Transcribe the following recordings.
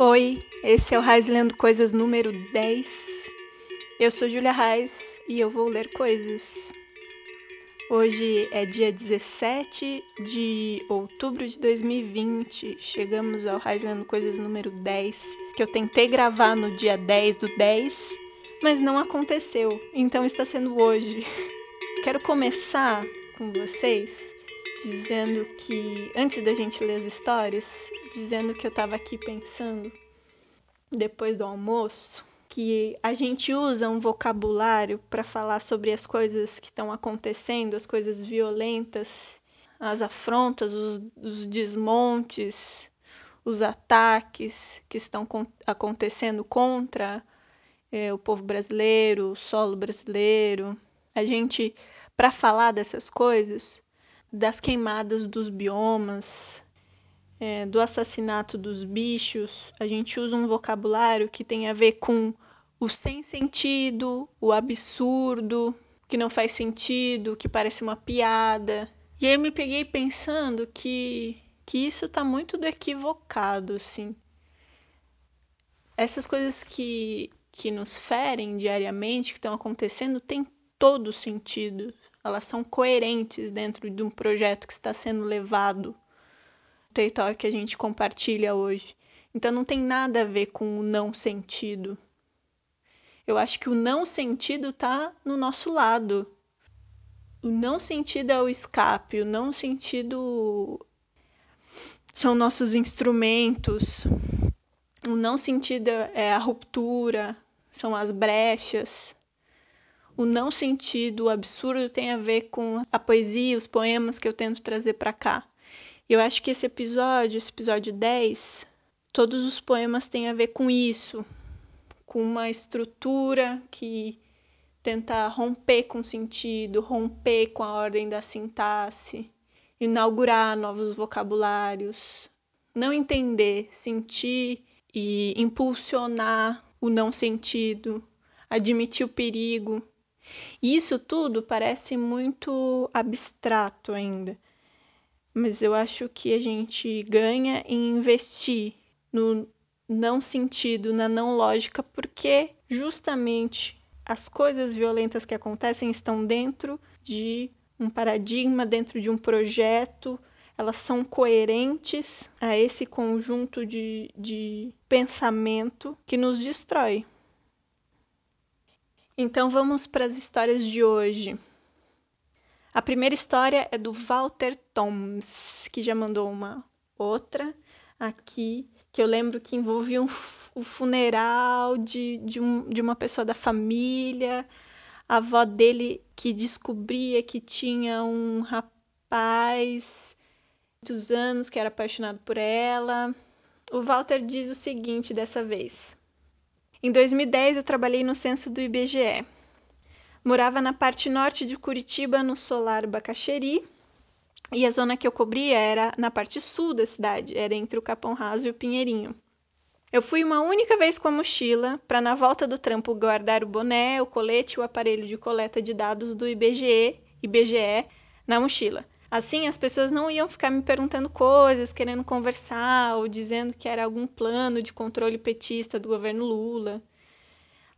Oi, esse é o Raiz Lendo Coisas número 10. Eu sou Julia Raiz e eu vou ler coisas. Hoje é dia 17 de outubro de 2020. Chegamos ao Raiz Lendo Coisas número 10, que eu tentei gravar no dia 10 do 10, mas não aconteceu, então está sendo hoje. Quero começar com vocês dizendo que, antes da gente ler as histórias, dizendo que eu estava aqui pensando, depois do almoço, que a gente usa um vocabulário para falar sobre as coisas que estão acontecendo, as coisas violentas, as afrontas, os, os desmontes, os ataques que estão acontecendo contra é, o povo brasileiro, o solo brasileiro. A gente, para falar dessas coisas, das queimadas dos biomas, é, do assassinato dos bichos, a gente usa um vocabulário que tem a ver com o sem sentido, o absurdo, que não faz sentido, que parece uma piada. E aí eu me peguei pensando que, que isso está muito do equivocado, assim. Essas coisas que, que nos ferem diariamente, que estão acontecendo, têm todo sentido. Elas são coerentes dentro de um projeto que está sendo levado território que a gente compartilha hoje. Então não tem nada a ver com o não sentido. Eu acho que o não sentido está no nosso lado. O não sentido é o escape, o não sentido são nossos instrumentos. O não sentido é a ruptura, são as brechas o não sentido, o absurdo tem a ver com a poesia, os poemas que eu tento trazer para cá. Eu acho que esse episódio, esse episódio 10, todos os poemas têm a ver com isso, com uma estrutura que tenta romper com o sentido, romper com a ordem da sintaxe, inaugurar novos vocabulários, não entender, sentir e impulsionar o não sentido, admitir o perigo, e isso tudo parece muito abstrato ainda, mas eu acho que a gente ganha em investir no não sentido, na não lógica, porque justamente as coisas violentas que acontecem estão dentro de um paradigma, dentro de um projeto, elas são coerentes a esse conjunto de, de pensamento que nos destrói. Então vamos para as histórias de hoje. A primeira história é do Walter Toms, que já mandou uma outra aqui, que eu lembro que envolvia um, o funeral de, de, um, de uma pessoa da família, a avó dele que descobria que tinha um rapaz muitos anos que era apaixonado por ela. O Walter diz o seguinte dessa vez. Em 2010, eu trabalhei no censo do IBGE. Morava na parte norte de Curitiba, no Solar Bacaxeri, e a zona que eu cobria era na parte sul da cidade, era entre o Capão Raso e o Pinheirinho. Eu fui uma única vez com a mochila para na volta do trampo guardar o boné, o colete e o aparelho de coleta de dados do IBGE, IBGE na mochila. Assim, as pessoas não iam ficar me perguntando coisas, querendo conversar ou dizendo que era algum plano de controle petista do governo Lula.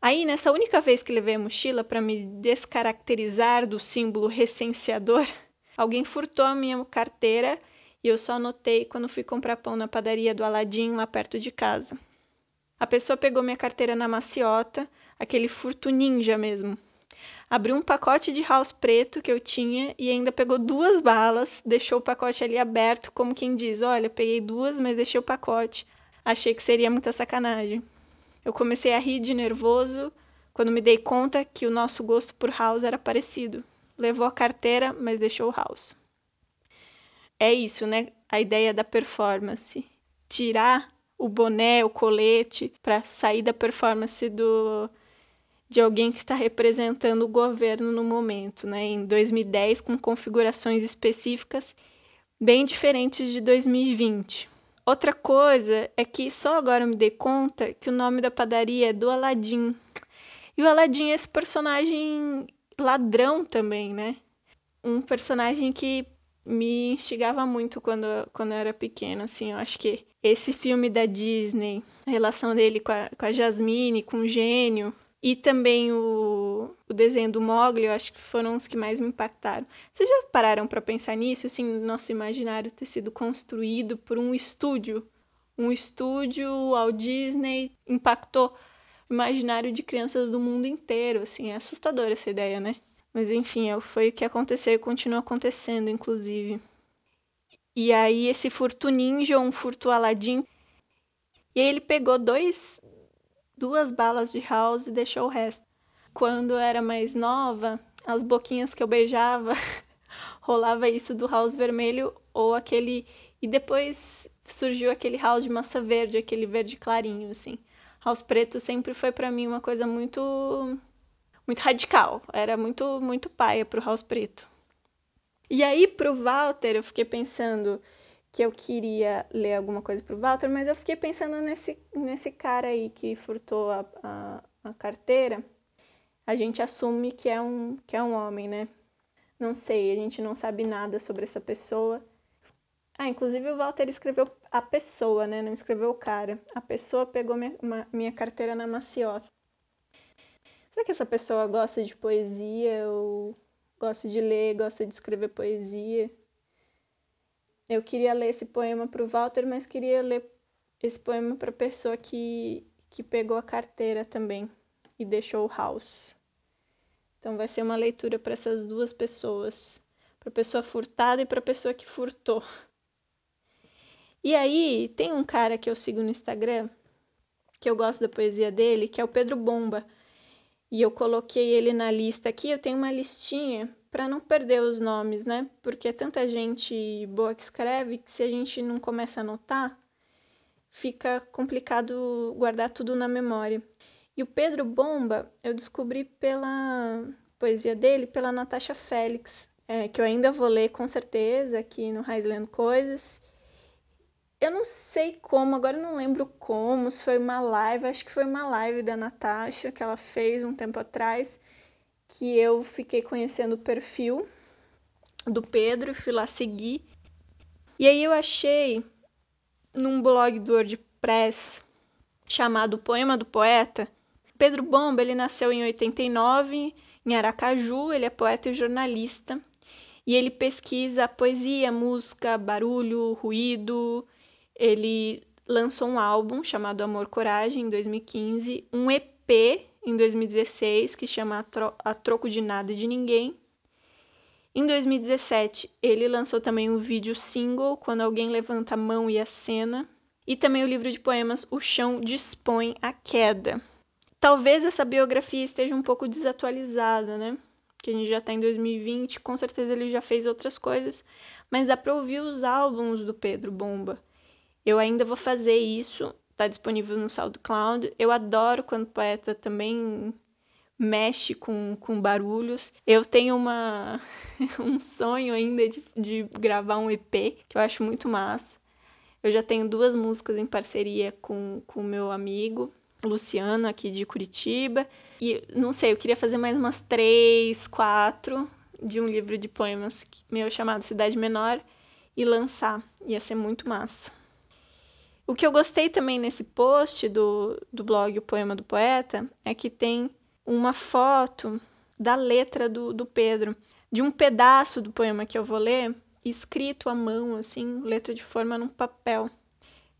Aí, nessa única vez que levei a mochila para me descaracterizar do símbolo recenseador, alguém furtou a minha carteira e eu só notei quando fui comprar pão na padaria do Aladim lá perto de casa. A pessoa pegou minha carteira na maciota, aquele furto ninja mesmo, abriu um pacote de house preto que eu tinha e ainda pegou duas balas, deixou o pacote ali aberto, como quem diz: Olha, peguei duas, mas deixei o pacote. Achei que seria muita sacanagem. Eu comecei a rir de nervoso quando me dei conta que o nosso gosto por house era parecido. Levou a carteira, mas deixou o house. É isso, né? A ideia da performance. Tirar o boné, o colete, para sair da performance do de alguém que está representando o governo no momento, né? Em 2010, com configurações específicas bem diferentes de 2020. Outra coisa é que só agora me dei conta que o nome da padaria é do Aladim. E o Aladim é esse personagem ladrão também, né? Um personagem que me instigava muito quando, quando eu era pequena, assim, eu acho que esse filme da Disney, a relação dele com a, com a Jasmine, com o gênio, e também o, o desenho do Mogli, eu acho que foram os que mais me impactaram. Vocês já pararam para pensar nisso, assim, nosso imaginário ter sido construído por um estúdio? Um estúdio, Walt Disney, impactou o imaginário de crianças do mundo inteiro, assim, é assustadora essa ideia, né? Mas enfim, é foi o que aconteceu e continua acontecendo, inclusive. E aí esse furto ninja, um furto Aladdin, e aí ele pegou dois, duas balas de house e deixou o resto. Quando eu era mais nova, as boquinhas que eu beijava, rolava isso do house vermelho ou aquele. E depois surgiu aquele house de massa verde, aquele verde clarinho, assim. House preto sempre foi para mim uma coisa muito muito radical, era muito muito paia pro House Preto. E aí pro Walter eu fiquei pensando que eu queria ler alguma coisa pro Walter, mas eu fiquei pensando nesse, nesse cara aí que furtou a, a, a carteira. A gente assume que é um que é um homem, né? Não sei, a gente não sabe nada sobre essa pessoa. Ah, inclusive o Walter escreveu a pessoa, né? Não escreveu o cara. A pessoa pegou minha, minha carteira na maciota. Será que essa pessoa gosta de poesia ou gosta de ler, gosta de escrever poesia? Eu queria ler esse poema para o Walter, mas queria ler esse poema para a pessoa que, que pegou a carteira também e deixou o house. Então vai ser uma leitura para essas duas pessoas, para a pessoa furtada e para a pessoa que furtou. E aí tem um cara que eu sigo no Instagram, que eu gosto da poesia dele, que é o Pedro Bomba e eu coloquei ele na lista aqui. Eu tenho uma listinha para não perder os nomes, né? Porque é tanta gente boa que escreve que se a gente não começa a anotar, fica complicado guardar tudo na memória. E o Pedro Bomba eu descobri pela poesia dele, pela Natasha Félix, é, que eu ainda vou ler com certeza aqui no Raisland Coisas eu não sei como, agora eu não lembro como, se foi uma live, acho que foi uma live da Natasha que ela fez um tempo atrás, que eu fiquei conhecendo o perfil do Pedro, fui lá seguir. E aí eu achei num blog do WordPress chamado Poema do Poeta. Pedro Bomba, ele nasceu em 89 em Aracaju, ele é poeta e jornalista. E ele pesquisa poesia, música, barulho, ruído, ele lançou um álbum chamado Amor Coragem em 2015, um EP em 2016 que chama A Troco de Nada e de Ninguém. Em 2017, ele lançou também um vídeo single Quando Alguém Levanta a Mão e a Cena, e também o livro de poemas O Chão Dispõe a Queda. Talvez essa biografia esteja um pouco desatualizada, né? Que a gente já está em 2020, com certeza ele já fez outras coisas, mas dá para ouvir os álbuns do Pedro Bomba. Eu ainda vou fazer isso, está disponível no SoundCloud. Eu adoro quando o poeta também mexe com, com barulhos. Eu tenho uma, um sonho ainda de, de gravar um EP, que eu acho muito massa. Eu já tenho duas músicas em parceria com o meu amigo, Luciano, aqui de Curitiba. E não sei, eu queria fazer mais umas três, quatro de um livro de poemas meu chamado Cidade Menor e lançar. Ia ser muito massa. O que eu gostei também nesse post do, do blog O Poema do Poeta é que tem uma foto da letra do, do Pedro, de um pedaço do poema que eu vou ler, escrito à mão, assim, letra de forma num papel.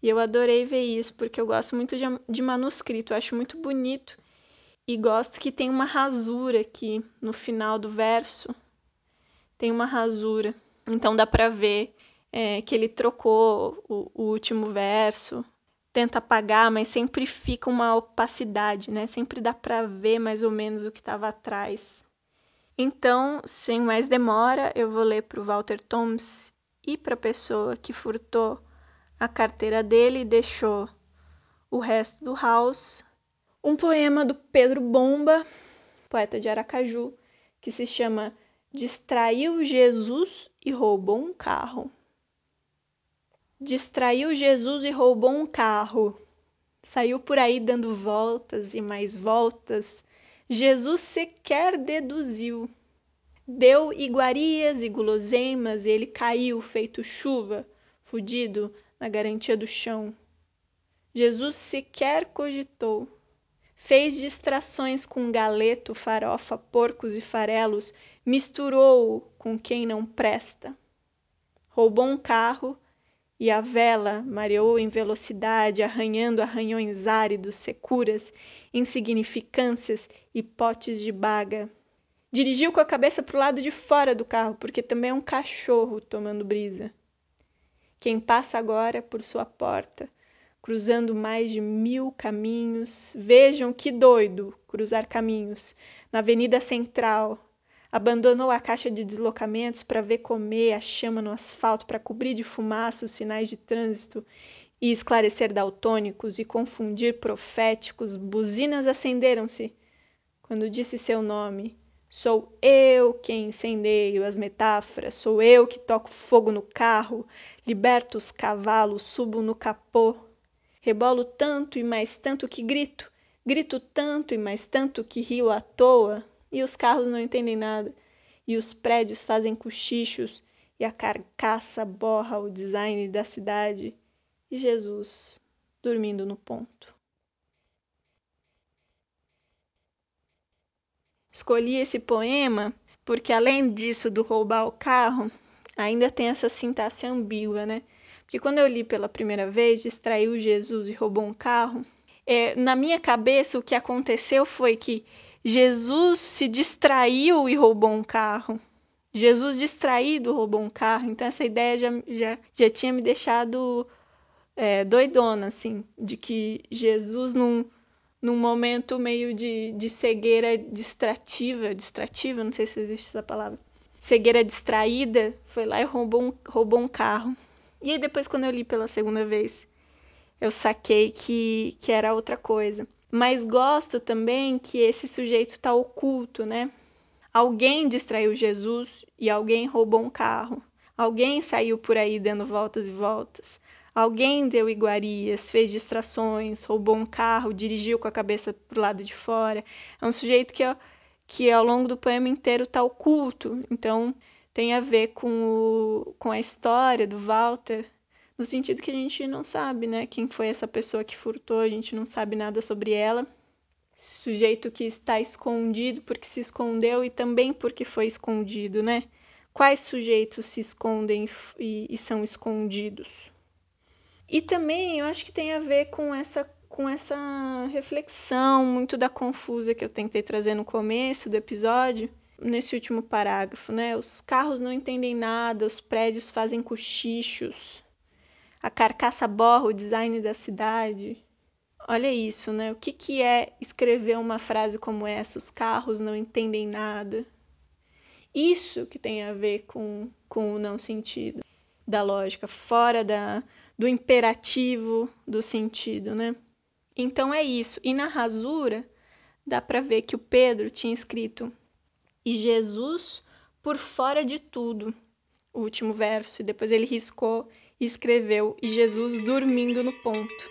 E eu adorei ver isso, porque eu gosto muito de, de manuscrito, acho muito bonito. E gosto que tem uma rasura aqui no final do verso. Tem uma rasura. Então dá para ver é, que ele trocou o, o último verso, tenta apagar, mas sempre fica uma opacidade, né? Sempre dá para ver mais ou menos o que estava atrás. Então, sem mais demora, eu vou ler para o Walter Thoms e para a pessoa que furtou a carteira dele e deixou o resto do house, um poema do Pedro Bomba, poeta de Aracaju, que se chama Distraiu Jesus e roubou um carro. Distraiu Jesus e roubou um carro. Saiu por aí dando voltas e mais voltas. Jesus sequer deduziu. Deu iguarias e guloseimas e ele caiu feito chuva, fudido na garantia do chão. Jesus sequer cogitou. Fez distrações com galeto, farofa, porcos e farelos, misturou-o com quem não presta. Roubou um carro e a vela mareou em velocidade, arranhando arranhões áridos, securas, insignificâncias e potes de baga. Dirigiu com a cabeça para o lado de fora do carro, porque também é um cachorro tomando brisa. Quem passa agora por sua porta, cruzando mais de mil caminhos, vejam que doido cruzar caminhos na Avenida Central. Abandonou a caixa de deslocamentos para ver comer a chama no asfalto, para cobrir de fumaça os sinais de trânsito e esclarecer daltônicos e confundir proféticos. Buzinas acenderam-se quando disse seu nome Sou eu quem incendeio as metáforas, sou eu que toco fogo no carro, liberto os cavalos, subo no capô. Rebolo tanto e mais tanto que grito, grito tanto e mais tanto que rio à toa, e os carros não entendem nada, e os prédios fazem cochichos, e a carcaça borra o design da cidade, e Jesus dormindo no ponto. Escolhi esse poema porque, além disso do roubar o carro, ainda tem essa sintaxe ambígua, né? Porque quando eu li pela primeira vez, distraiu Jesus e roubou um carro, é, na minha cabeça o que aconteceu foi que Jesus se distraiu e roubou um carro. Jesus distraído roubou um carro. Então essa ideia já, já, já tinha me deixado é, doidona, assim, de que Jesus não num momento meio de, de cegueira distrativa, distrativa, não sei se existe essa palavra, cegueira distraída, foi lá e roubou um, roubou um carro. E aí depois quando eu li pela segunda vez, eu saquei que, que era outra coisa. Mas gosto também que esse sujeito está oculto, né? Alguém distraiu Jesus e alguém roubou um carro. Alguém saiu por aí dando voltas e voltas. Alguém deu iguarias, fez distrações, roubou um carro, dirigiu com a cabeça para o lado de fora. É um sujeito que, que ao longo do poema inteiro está oculto, então tem a ver com, o, com a história do Walter, no sentido que a gente não sabe né, quem foi essa pessoa que furtou, a gente não sabe nada sobre ela. Sujeito que está escondido porque se escondeu e também porque foi escondido, né? Quais sujeitos se escondem e, e são escondidos? E também eu acho que tem a ver com essa com essa reflexão muito da confusa que eu tentei trazer no começo do episódio, nesse último parágrafo, né? Os carros não entendem nada, os prédios fazem cochichos, a carcaça borra o design da cidade. Olha isso, né? O que, que é escrever uma frase como essa? Os carros não entendem nada. Isso que tem a ver com, com o não sentido da lógica, fora da, do imperativo do sentido, né? Então é isso. E na rasura dá para ver que o Pedro tinha escrito e Jesus por fora de tudo, o último verso, e depois ele riscou e escreveu e Jesus dormindo no ponto.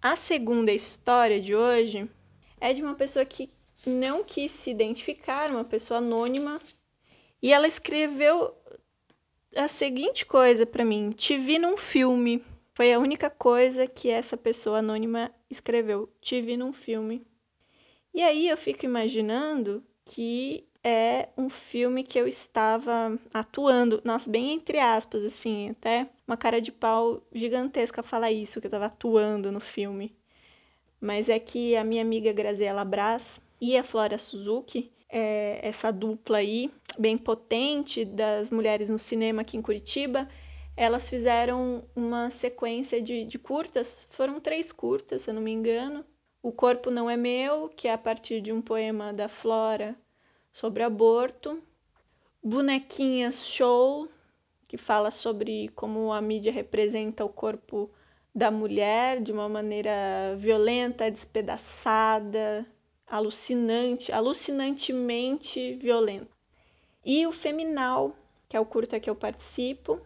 A segunda história de hoje é de uma pessoa que não quis se identificar, uma pessoa anônima, e ela escreveu a seguinte coisa para mim: Te vi num filme. Foi a única coisa que essa pessoa anônima escreveu. Te vi num filme. E aí eu fico imaginando que é um filme que eu estava atuando, nossa, bem entre aspas, assim, até uma cara de pau gigantesca falar isso, que eu estava atuando no filme. Mas é que a minha amiga Graziela Brás e a Flora Suzuki, é, essa dupla aí, bem potente das mulheres no cinema aqui em Curitiba, elas fizeram uma sequência de, de curtas, foram três curtas, se eu não me engano. O Corpo Não É Meu, que é a partir de um poema da Flora sobre aborto. Bonequinhas Show, que fala sobre como a mídia representa o corpo da mulher de uma maneira violenta, despedaçada, alucinante, alucinantemente violento. E o Feminal, que é o curta que eu participo.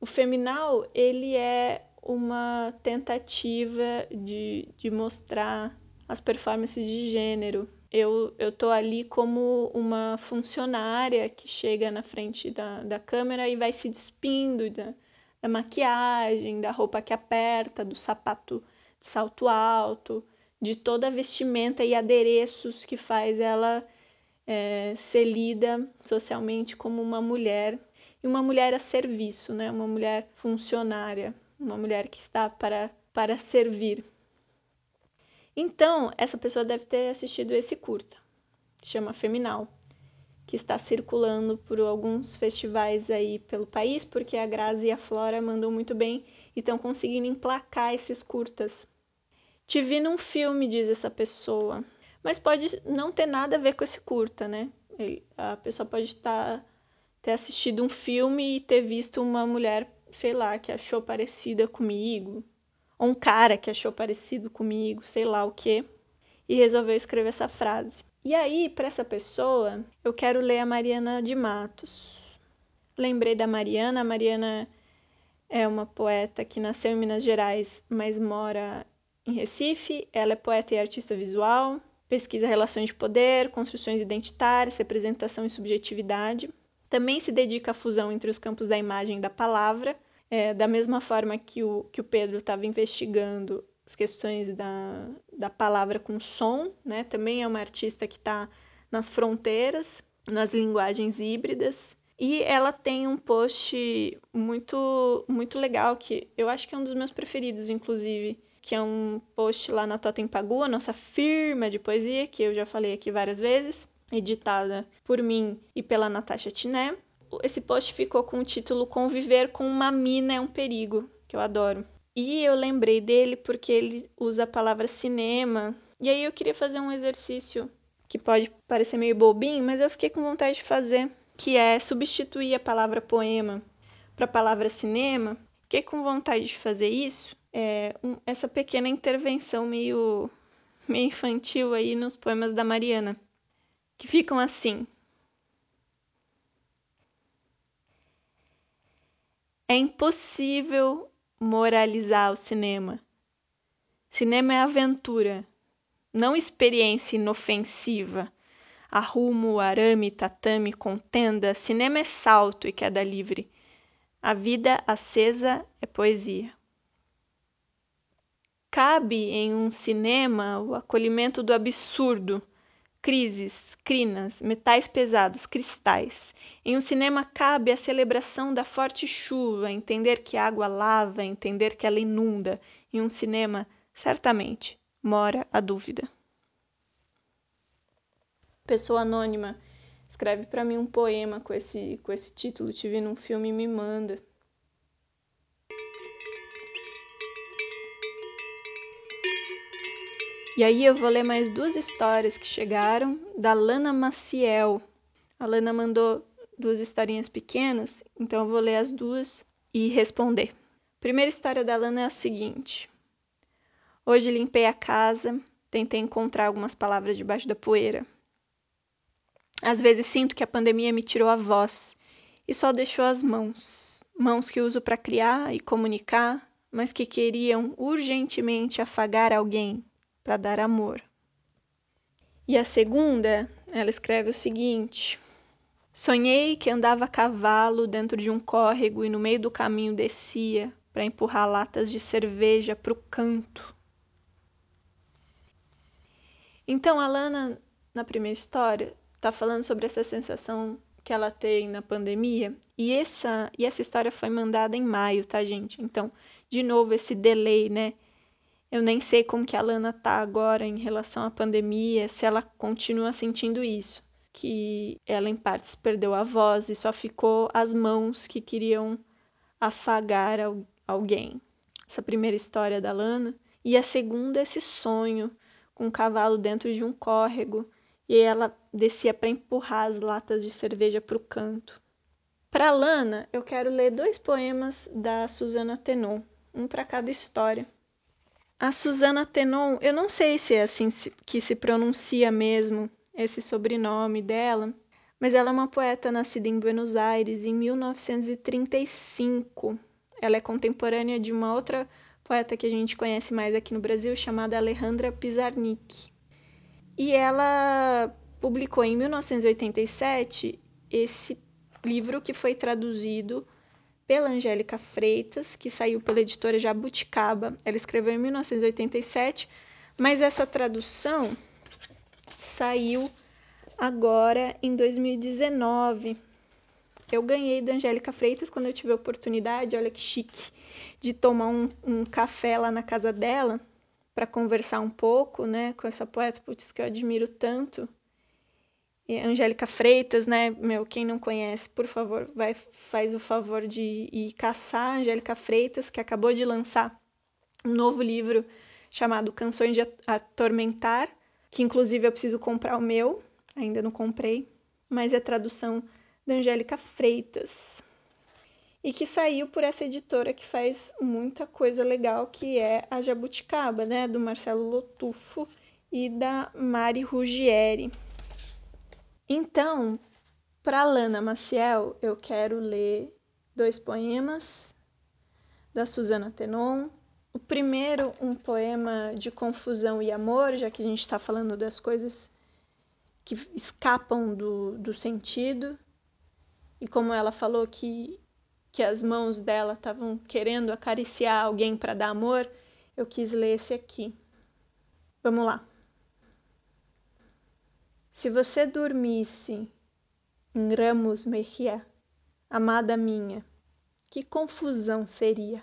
O Feminal, ele é uma tentativa de, de mostrar as performances de gênero. Eu, eu tô ali como uma funcionária que chega na frente da, da câmera e vai se despindo da, da maquiagem, da roupa que aperta, do sapato de salto alto, de toda a vestimenta e adereços que faz ela é, ser lida socialmente como uma mulher e uma mulher a serviço, né? Uma mulher funcionária, uma mulher que está para para servir. Então, essa pessoa deve ter assistido esse curta, chama Feminal, que está circulando por alguns festivais aí pelo país, porque a Grazi e a Flora mandam muito bem e estão conseguindo emplacar esses curtas. Te vi num filme, diz essa pessoa, mas pode não ter nada a ver com esse curta, né? A pessoa pode estar ter assistido um filme e ter visto uma mulher, sei lá, que achou parecida comigo, ou um cara que achou parecido comigo, sei lá o que, e resolveu escrever essa frase. E aí, para essa pessoa, eu quero ler a Mariana de Matos. Lembrei da Mariana, a Mariana é uma poeta que nasceu em Minas Gerais, mas mora em Recife. Ela é poeta e artista visual, pesquisa relações de poder, construções identitárias, representação e subjetividade. Também se dedica à fusão entre os campos da imagem e da palavra, é, da mesma forma que o, que o Pedro estava investigando as questões da, da palavra com som, né? Também é uma artista que está nas fronteiras, nas linguagens híbridas. E ela tem um post muito muito legal que eu acho que é um dos meus preferidos, inclusive, que é um post lá na Totem Pagu, a nossa firma de poesia, que eu já falei aqui várias vezes, editada por mim e pela Natasha Tiné esse post ficou com o título Conviver com uma mina é um perigo, que eu adoro. E eu lembrei dele porque ele usa a palavra cinema. E aí eu queria fazer um exercício que pode parecer meio bobinho, mas eu fiquei com vontade de fazer, que é substituir a palavra poema para a palavra cinema. Fiquei com vontade de fazer isso, é, um, essa pequena intervenção meio, meio infantil aí nos poemas da Mariana, que ficam assim: É impossível moralizar o cinema. Cinema é aventura, não experiência inofensiva. Arrumo, arame, tatame, contenda, cinema é salto e queda livre. A vida acesa é poesia. Cabe em um cinema o acolhimento do absurdo, crises, crinas, metais pesados, cristais. Em um cinema cabe a celebração da forte chuva, entender que a água lava, entender que ela inunda. Em um cinema, certamente, mora a dúvida. Pessoa anônima, escreve para mim um poema com esse, com esse título, te vi num filme e me manda. E aí eu vou ler mais duas histórias que chegaram da Lana Maciel. A Lana mandou duas historinhas pequenas, então eu vou ler as duas e responder. Primeira história da Lana é a seguinte: Hoje limpei a casa, tentei encontrar algumas palavras debaixo da poeira. Às vezes sinto que a pandemia me tirou a voz e só deixou as mãos, mãos que uso para criar e comunicar, mas que queriam urgentemente afagar alguém para dar amor. E a segunda, ela escreve o seguinte: Sonhei que andava a cavalo dentro de um córrego e no meio do caminho descia para empurrar latas de cerveja para o canto. Então a Lana, na primeira história, está falando sobre essa sensação que ela tem na pandemia. E essa, e essa história foi mandada em maio, tá, gente? Então, de novo, esse delay, né? Eu nem sei como que a Lana tá agora em relação à pandemia, se ela continua sentindo isso, que ela em partes perdeu a voz e só ficou as mãos que queriam afagar alguém. Essa primeira história da Lana e a segunda esse sonho com um cavalo dentro de um córrego e ela descia para empurrar as latas de cerveja para o canto. Para Lana, eu quero ler dois poemas da Susana Tenon, um para cada história. A Susana Tenon, eu não sei se é assim que se pronuncia mesmo esse sobrenome dela, mas ela é uma poeta nascida em Buenos Aires em 1935. ela é contemporânea de uma outra poeta que a gente conhece mais aqui no Brasil, chamada Alejandra Pizarnik. E ela publicou em 1987 esse livro que foi traduzido pela Angélica Freitas, que saiu pela editora Jabuticaba. Ela escreveu em 1987, mas essa tradução saiu agora em 2019. Eu ganhei da Angélica Freitas quando eu tive a oportunidade, olha que chique, de tomar um, um café lá na casa dela para conversar um pouco, né, com essa poeta, putz, que eu admiro tanto. Angélica Freitas, né, meu, quem não conhece, por favor, vai faz o favor de ir caçar Angélica Freitas, que acabou de lançar um novo livro chamado Canções de Atormentar, que inclusive eu preciso comprar o meu, ainda não comprei, mas é tradução da Angélica Freitas. E que saiu por essa editora que faz muita coisa legal, que é a Jabuticaba, né, do Marcelo Lotufo e da Mari Ruggieri. Então, para Lana Maciel, eu quero ler dois poemas da Susana Tenon. O primeiro, um poema de confusão e amor, já que a gente está falando das coisas que escapam do, do sentido. E como ela falou que que as mãos dela estavam querendo acariciar alguém para dar amor, eu quis ler esse aqui. Vamos lá. Se você dormisse em Ramos Mejia, amada minha, que confusão seria!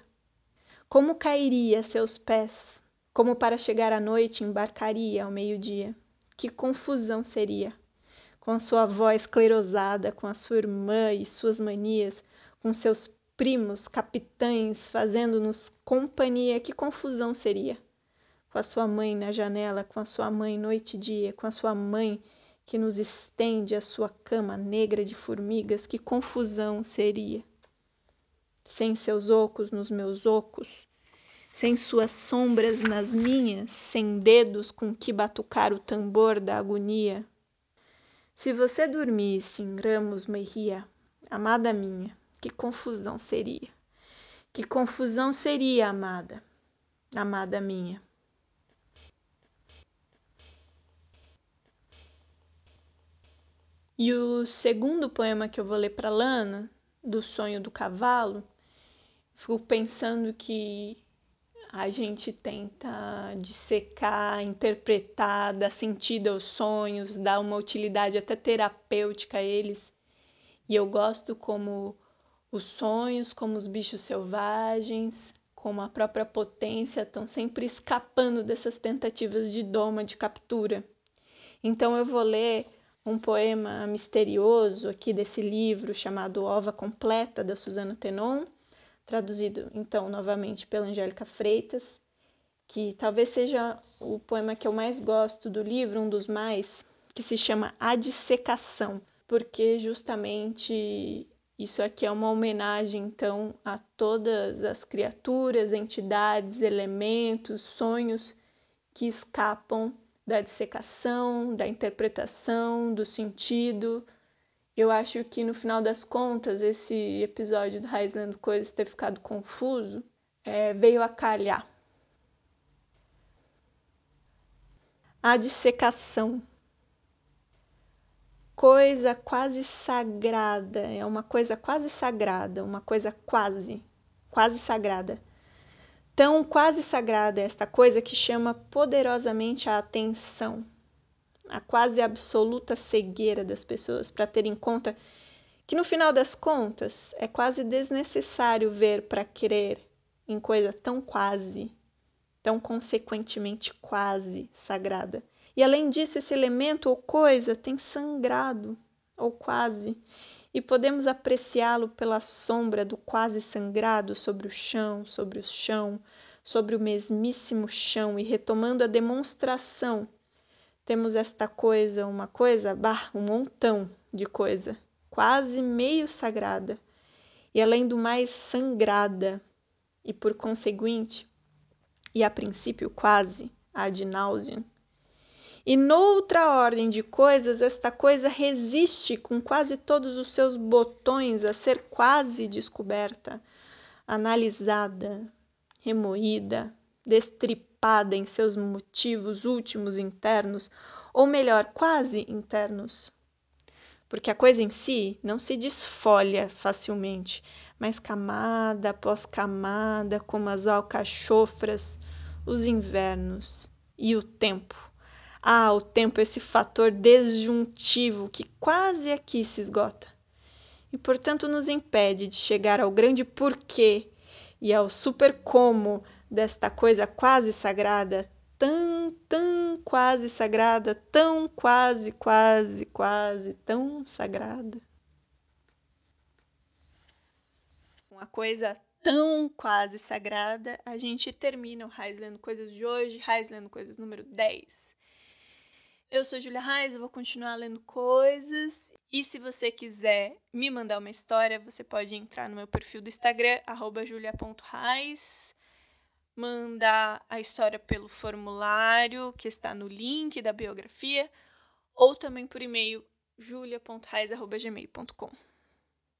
Como cairia seus pés? Como para chegar à noite embarcaria ao meio-dia? Que confusão seria! Com a sua voz esclerosada, com a sua irmã e suas manias, com seus primos, capitães, fazendo-nos companhia, que confusão seria! Com a sua mãe na janela, com a sua mãe noite e dia, com a sua mãe que nos estende a sua cama negra de formigas, que confusão seria! Sem seus ocos nos meus ocos, sem suas sombras nas minhas, sem dedos com que batucar o tambor da agonia. Se você dormisse em Ramos Mejia, amada minha, que confusão seria! Que confusão seria, amada, amada minha! E o segundo poema que eu vou ler para Lana, do sonho do cavalo, fico pensando que a gente tenta dissecar, interpretar, dar sentido aos sonhos, dar uma utilidade até terapêutica a eles. E eu gosto como os sonhos, como os bichos selvagens, como a própria potência, estão sempre escapando dessas tentativas de doma, de captura. Então eu vou ler um poema misterioso aqui desse livro chamado Ova Completa, da Susana Tenon, traduzido então novamente pela Angélica Freitas, que talvez seja o poema que eu mais gosto do livro, um dos mais, que se chama A Dissecação, porque justamente isso aqui é uma homenagem, então, a todas as criaturas, entidades, elementos, sonhos que escapam da dissecação, da interpretação, do sentido. Eu acho que no final das contas, esse episódio do Highland Coisas ter ficado confuso é, veio a calhar. A dissecação coisa quase sagrada, é uma coisa quase sagrada, uma coisa quase, quase sagrada. Tão quase sagrada esta coisa que chama poderosamente a atenção, a quase absoluta cegueira das pessoas para ter em conta que no final das contas é quase desnecessário ver para crer em coisa tão quase, tão consequentemente quase sagrada. E além disso, esse elemento ou coisa tem sangrado, ou quase, e podemos apreciá-lo pela sombra do quase sangrado sobre o chão, sobre o chão, sobre o mesmíssimo chão, e retomando a demonstração, temos esta coisa, uma coisa, bah, um montão de coisa, quase meio sagrada, e além do mais sangrada, e por conseguinte, e a princípio quase ad nauseam, e noutra ordem de coisas, esta coisa resiste com quase todos os seus botões a ser quase descoberta, analisada, remoída, destripada em seus motivos últimos internos, ou melhor, quase internos. Porque a coisa em si não se desfolha facilmente, mas camada após camada, como as alcachofras, os invernos e o tempo. Ah, o tempo, esse fator desjuntivo que quase aqui se esgota e, portanto, nos impede de chegar ao grande porquê e ao super como desta coisa quase sagrada, tão, tão quase sagrada, tão quase, quase, quase, tão sagrada. Uma coisa tão quase sagrada, a gente termina o Raiz Lendo Coisas de hoje, Raiz Lendo Coisas número 10. Eu sou Julia Reis, eu vou continuar lendo coisas. E se você quiser me mandar uma história, você pode entrar no meu perfil do Instagram, julia.reis, mandar a história pelo formulário que está no link da biografia, ou também por e-mail julia.reis.gmail.com.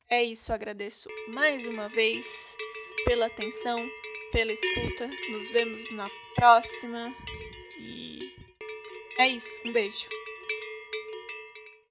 É isso, agradeço mais uma vez pela atenção, pela escuta. Nos vemos na próxima. É isso, um beijo.